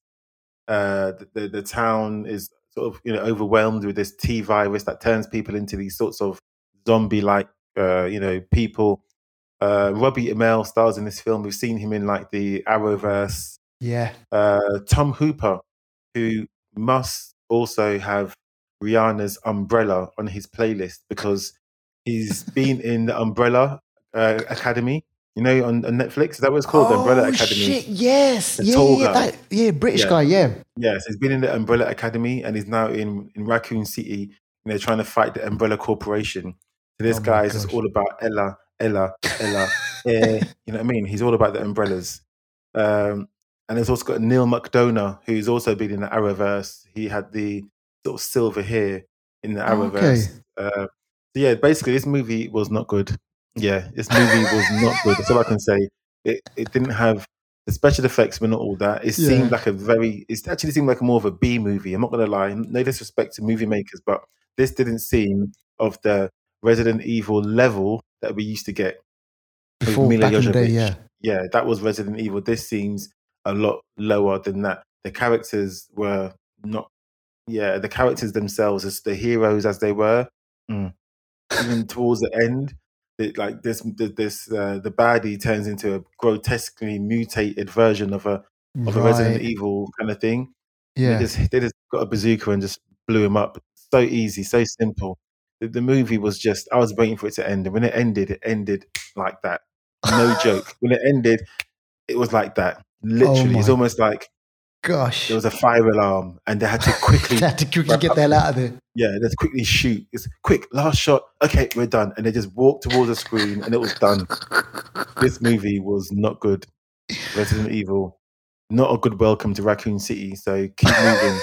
Uh, the, the the town is sort of you know overwhelmed with this T virus that turns people into these sorts of zombie-like uh, you know people. Uh, Robbie Amell stars in this film. We've seen him in like the Arrowverse Yeah. uh, Tom Hopper, who must also have Rihanna's Umbrella on his playlist because he's been in the Umbrella uh, Academy. You know, on, on Netflix. Is that what it's called? the Umbrella oh, Academy. shit. Yes. The Yeah, yeah, that, yeah, British Yeah. guy. Yeah. Yes, he's been in the Umbrella Academy and he's now in, in Raccoon City. You know, trying to fight the Umbrella Corporation. So this Oh guy is just all about Ella, Ella, Ella. eh, you know what I mean? He's all about the umbrellas. Um, and there's also got Neal McDonough, who's also been in the Arrowverse. He had the sort of silver hair in the Oh, okay. Arrowverse. Uh, so yeah, basically, this movie was not good. Yeah, this movie was not good. That's all I can say. It it didn't have the special effects were not all that. It Yeah. seemed like a very. It actually seemed like more of a B movie. I'm not gonna lie. No disrespect to movie makers, but this didn't seem of the Resident Evil level that we used to get Before back in the day. Yeah. yeah, that was Resident Evil. This seems a lot lower than that. The characters were not. Yeah, the characters themselves, as the heroes as they were, mm. even towards the end, it, like this, this uh, the baddie turns into a grotesquely mutated version of a of a Resident Evil kind of thing. They Yeah. just they just got a bazooka and just blew him up. So easy, so simple. The, the movie was just I was waiting for it to end, and when it ended, it ended like that. No joke. When it ended, it was like that. Literally, it's almost like Gosh. there was a fire alarm, and they had to quickly, They had to quickly get the hell out of there. yeah, let's quickly shoot. It's quick, last shot. Okay, we're done, and they just walked towards the screen, and it was done. This movie was not good. Resident Evil, not a good welcome to Raccoon City. So keep moving.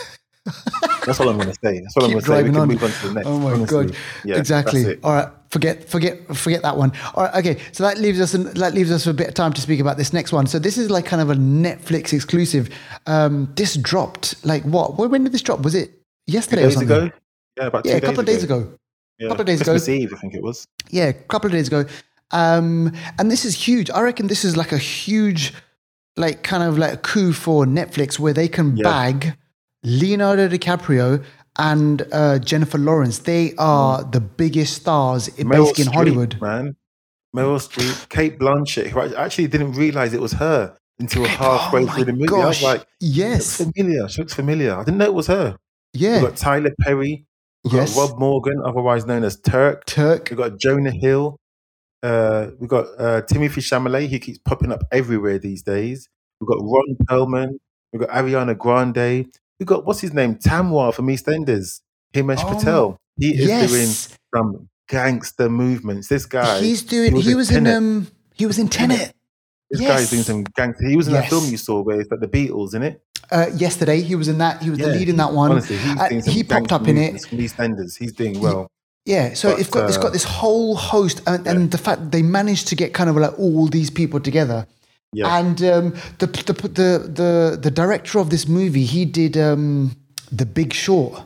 That's all I'm going to say. That's all I'm going to say. We can on. move on to the next. Oh my honestly. god! Yeah, exactly. All right, forget, forget, forget that one. All right, okay. So that leaves us, that leaves us a bit of time to speak about this next one. So this is like kind of a Netflix exclusive. Um, this dropped like what? When did this drop? Was it yesterday or Days something? ago. Yeah, about two Yeah, a couple of days ago. Yeah. a couple of days ago. Christmas Eve, I think it was. Yeah, a couple of days ago. Um, and this is huge. I reckon this is like a huge, like kind of like a coup for Netflix where they can Yeah. bag Leonardo DiCaprio and uh, Jennifer Lawrence. They are the biggest stars in, basically in Hollywood. man. Meryl Streep, Cate Blanchett, who I actually didn't realize it was her until halfway Oh through the movie. I was like, Yes. looks familiar. She looks familiar. I didn't know it was her. Yeah. We've got Tyler Perry. We've Yes. got Rob Morgan, otherwise known as Turk. Turk. We've got Jonah Hill. Uh, we've got uh, Timothée Chalamet. He keeps popping up everywhere these days. We've got Ron Perlman. We've got Ariana Grande. We've got what's his name? Tamwar from EastEnders. Himesh Oh, Patel. He is doing some gangster movements. This guy, He's doing. was He in was in. Um. He was in Tenet. this guy is doing some gangster. He was in that film you saw where it's like the Beatles in it. Uh, yesterday, he was in that. He was the lead in that one. Honestly, he's Uh, doing some he popped up in it. EastEnders. He's doing well. Yeah, so But, it's got it's uh, got this whole host, and, and the fact they managed to get kind of like all these people together. Yeah. And um, the, the the the the director of this movie, he did um, the Big Short,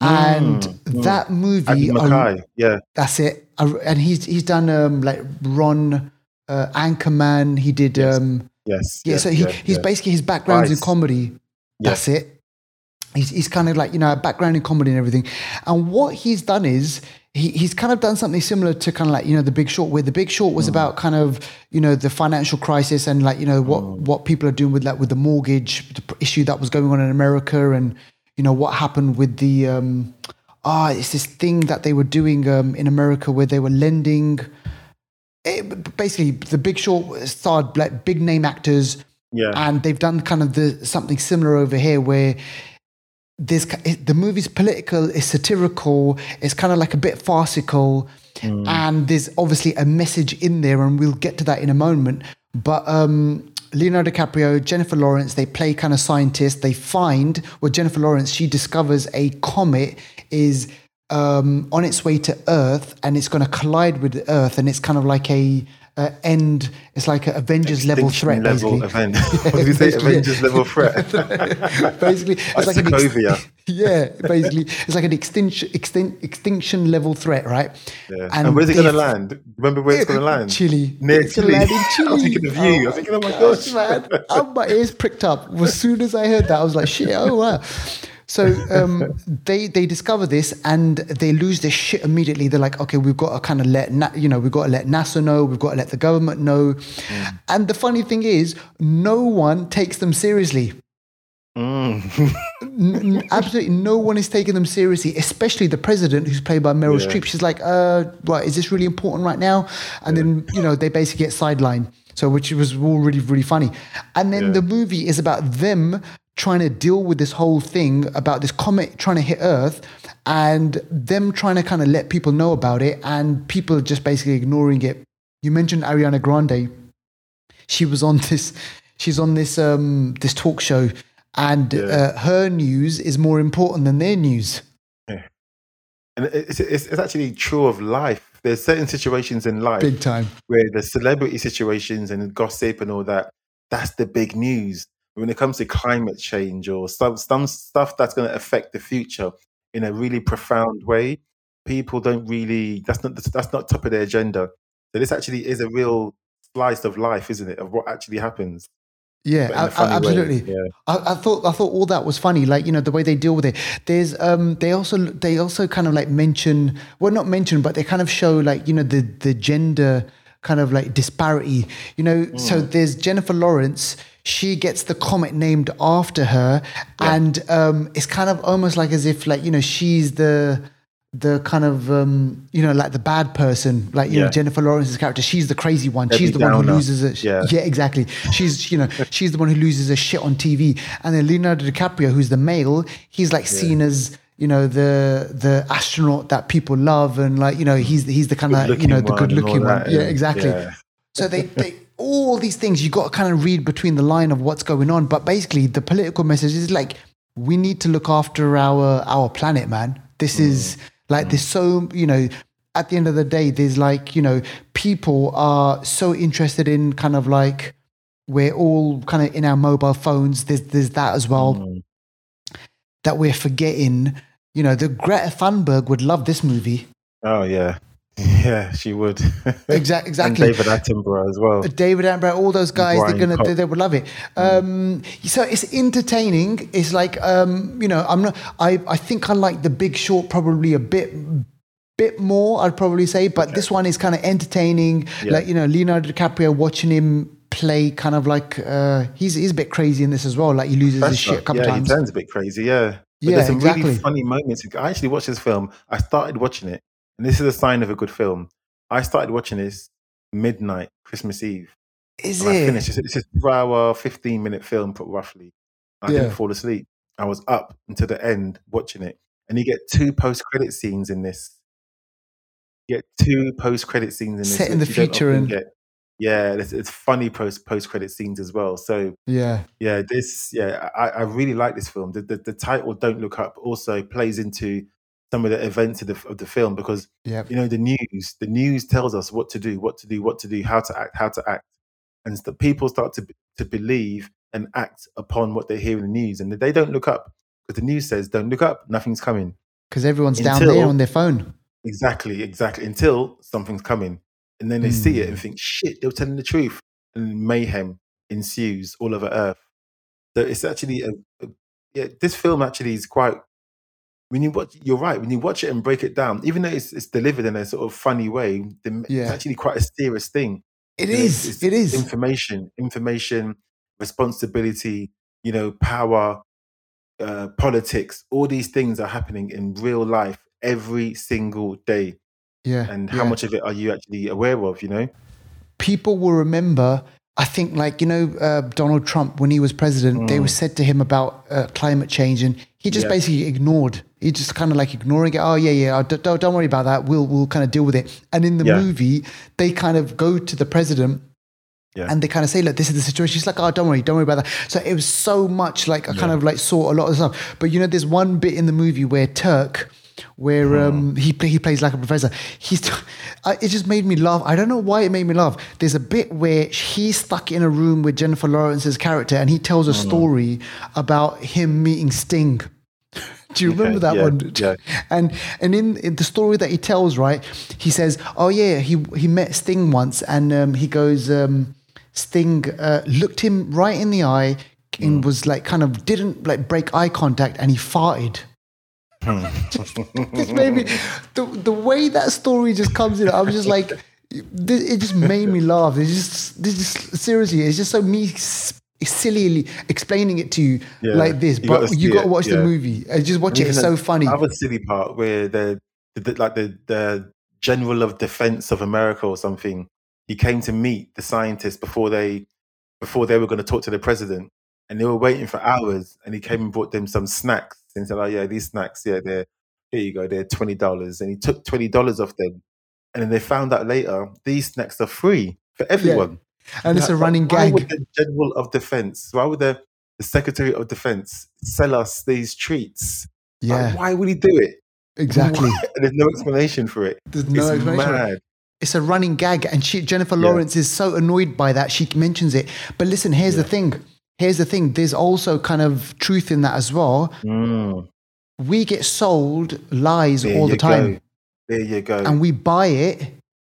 and Mm, mm. that movie, Andy uh, McKay. Yeah. that's it. Uh, And he's he's done um, like Ron uh, Anchorman. He did Yes. um, Yes. yeah. yes, so he yes, he's basically his background's in comedy. That's it. He's, he's kind of like you know a background in comedy and everything. And what he's done is he, he's kind of done something similar to kind of like you know the Big Short, where the Big Short was about kind of you know the financial crisis and like you know what what people are doing with like with the mortgage the issue that was going on in America and you know what happened with the um ah it's this thing that they were doing um in America where they were lending. It, basically, the Big Short starred like big name actors Yeah. and they've done kind of the something similar over here where there's it- the movie's political it's satirical it's kind of like a bit farcical and there's obviously a message in there and we'll get to that in a moment but um Leonardo DiCaprio, Jennifer Lawrence, they play kind of scientists. They find, well, Jennifer Lawrence, she discovers a comet is um, on its way to Earth and it's going to collide with Earth, and it's kind of like a uh, end. It's like an Avengers level threat, level basically. event. what did you say? Avengers level threat. basically, it's like an ex- yeah, basically, it's like an extinction extin- extinction level threat, right? Yeah. And, where's it going to land? Remember where it's going to land? Chile. Near It's Chile. land in I'm was thinking of you. I'm thinking, oh my gosh. man. Oh, my ears pricked up. As soon as I heard that, I was like, shit, oh wow. So um, they they discover this and they lose their shit immediately. They're like, okay, we've got to kind of let Na- you know, we've got to let NASA know, we've got to let the government know. Mm. And the funny thing is, no one takes them seriously. Mm. N- n- absolutely no one is taking them seriously, especially the president, who's played by Meryl Yeah. Streep. She's like, uh, right, is this really important right now? And then, you know, they basically get sidelined. So, which was all really, really funny. And then Yeah. the movie is about them trying to deal with this whole thing about this comet trying to hit Earth and them trying to kind of let people know about it and people just basically ignoring it. You mentioned Ariana Grande she was on this she's on this um this talk show and uh, her news is more important than their news And it's, it's, it's actually true of life. There's certain situations in life big time where the celebrity situations and gossip and all that, that's the big news. When it comes to climate change or some, some stuff that's going to affect the future in a really profound way, people don't really, that's not, that's not top of their agenda. So this actually is a real slice of life, isn't it? Of what actually happens. yeah absolutely Yeah. I, I thought I thought all that was funny, like you know the way they deal with it. There's um they also they also kind of like mention well not mention but they kind of show like you know the the gender kind of like disparity. You know, so Mm. there's Jennifer Lawrence. She gets the comet named after her, and um it's kind of almost like as if like you know she's the the kind of um you know like the bad person like you know Jennifer Lawrence's character she's the crazy one she's the Debbie one who loses it Yeah. yeah, exactly. She's you know she's the one who loses her shit on TV, and then Leonardo DiCaprio, who's the male, he's like seen as you know the the astronaut that people love, and like you know he's he's the kind of you know the good looking one. Yeah, exactly. yeah. So they they all these things you got to kind of read between the line of what's going on, but basically the political message is like we need to look after our our planet, man. This is like there's so you know at the end of the day, there's like, you know, people are so interested in kind of like we're all kind of in our mobile phones. There's there's that as well Mm. that we're forgetting. You know, the Greta Thunberg would love this movie. Oh, yeah. Yeah, she would. Exact, and exactly. David Attenborough as well. David Attenborough, all those guys, they're gonna, Cox. they, they would love it. Um, so it's entertaining. It's like, um, you know, I'm not. I, I think I like The Big Short probably a bit, bit more. I'd probably say, but this one is kind of entertaining. Yeah. Like you know, Leonardo DiCaprio watching him play, kind of like uh, he's he's a bit crazy in this as well. Like he loses his That's shit a couple yeah, times. he turns a bit crazy. Yeah, But Yeah, there's some exactly. really funny moments. I actually watched this film. I started watching it, and this is a sign of a good film. I started watching this midnight Christmas Eve. Is And I finished. It's a two-hour, fifteen-minute film, pro- roughly. I Yeah. didn't fall asleep. I was up until the end watching it, and you get two post-credit scenes in this. You get two post-credit scenes in this Set in the which you don't future and- get. Yeah, it's, it's funny post post-credit scenes as well. So Yeah. yeah, this yeah, I, I really like this film. The, the the title "Don't Look Up" also plays into some of the events of the of the film because Yeah. you know the news. The news tells us what to do, what to do, what to do, how to act, how to act, and the people start to to believe and act upon what they hear in the news, and they don't look up because the news says, "Don't look up, nothing's coming." Because everyone's down there on their phone. Exactly, exactly. Until something's coming, and then they see it and Hmm. think, "Shit, they were telling the truth," and mayhem ensues all over Earth. So it's actually a, a yeah, this film actually is quite. When you watch, you're right. When you watch it and break it down, even though it's, it's delivered in a sort of funny way, the, Yeah. it's actually quite a serious thing. It You know, is. it's It is. information, information, responsibility. You know, power, uh, politics. All these things are happening in real life every single day. Yeah. And how yeah. much of it are you actually aware of? You know, people will remember. I think, like you know, uh, Donald Trump when he was president, they were said to him about uh, climate change, and he just Mm. Yeah. basically ignored. He just kind of like ignoring it. Oh yeah, yeah. Don't, don't worry about that. We'll we'll kind of deal with it. And in the Yeah. movie, they kind of go to the president Yeah. and they kind of say, look, this is the situation. She's like, oh, don't worry, don't worry about that. So it was so much like I kind of like saw a lot of stuff. But you know, there's one bit in the movie where Turk, where um, he play, he plays like a professor. He's I, it just made me laugh. I don't know why it made me laugh. There's a bit where he's stuck in a room with Jennifer Lawrence's character, and he tells a Hmm. story about him meeting Sting. Do you remember that yeah, one? yeah. And and in, in the story that he tells, right, he says, "Oh yeah, he he met Sting once, and um, he goes, um, Sting uh, looked him right in the eye Mm. and was like, kind of didn't like break eye contact, and he farted." this made me the the way that story just comes in. I was just like, it just made me laugh. It's just this just seriously, it's just so me sillily explaining it to you Yeah. like this, You but gotta you got to it, watch the yeah. movie. Uh, just watch it. Even It's the so funny. Other silly part where the, the like the the general of defense of America or something, he came to meet the scientists before they before they were going to talk to the president, and they were waiting for hours, and he came and brought them some snacks and said, "Oh yeah, these snacks, yeah, they're here you go, they're twenty dollars," and he took twenty dollars off them, and then they found out later these snacks are free for everyone. and it's a Like, running why gag. would the general of defense? Why would the the secretary of defense sell us these treats? Like, Yeah, why would he do it? exactly. And there's no explanation for it. There's no it's explanation. mad. It's a running gag, and she, Jennifer Yeah. Lawrence is so annoyed by that she mentions it. But listen, here's the thing. Here's the thing. There's also kind of truth in that as well. Mm, We get sold lies there all the time, go. There you go. and we buy it.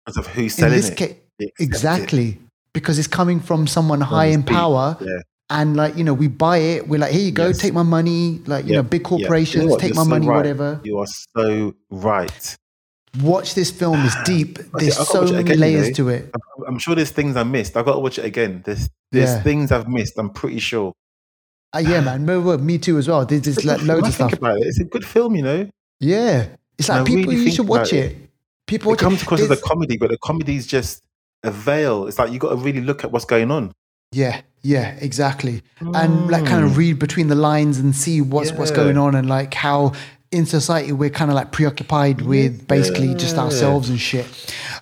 because of who's In selling it. it. exactly because it's coming from someone high in power. Yeah. And like you know, we buy it. We're like, here you go, Yes. take my money. Like you know, big yeah. You know corporations take You're my so money, right. whatever. You are so right. Watch this film. It's deep. There's to so many again, you layers know. to it. I'm, I'm sure there's things I missed. I've got to watch it again. There's there's Yeah. things I've missed. I'm pretty sure. Uh, yeah, man. Me, too as well. There's, there's like, loads of stuff. about it, it's a good film, you know. Yeah, it's like people. really you should watch it. it. People It watch comes across as a comedy, but the comedy's just a veil. It's like you got to really look at what's going on. Yeah, yeah, exactly. And like kind of read between the lines and see what's what's going on and like how in society we're kind of like preoccupied with basically just ourselves and shit.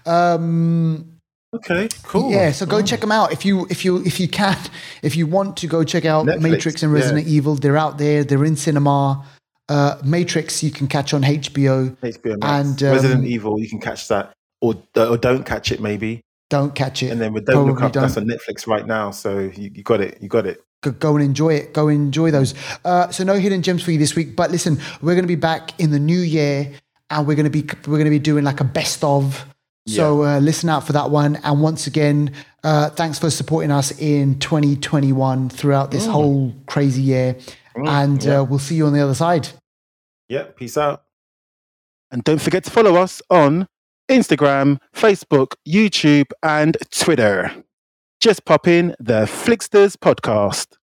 Um Okay, cool. yeah, so go check them out if you if you if you can if you want to go check out Netflix, Matrix and Resident Evil. They're out there. They're in cinema. Uh, Matrix you can catch on HBO. HBO. And, um, Resident Evil, you can catch that, or or don't catch it maybe. Don't catch it. And then with Don't Look Probably Up, that's on Netflix right now. So you, you got it. You got it. Go, go and enjoy it. Go and enjoy those. Uh, so no hidden gems for you this week. But listen, we're going to be back in the new year, and we're going to be we're going to be doing like a best of. So uh, listen out for that one. And once again, uh, thanks for supporting us in 2021 throughout this whole crazy year. and yeah. uh, we'll see you on the other side. Yeah. Peace out. And don't forget to follow us on Instagram, Facebook, YouTube, and Twitter. Just pop in the Flixters podcast.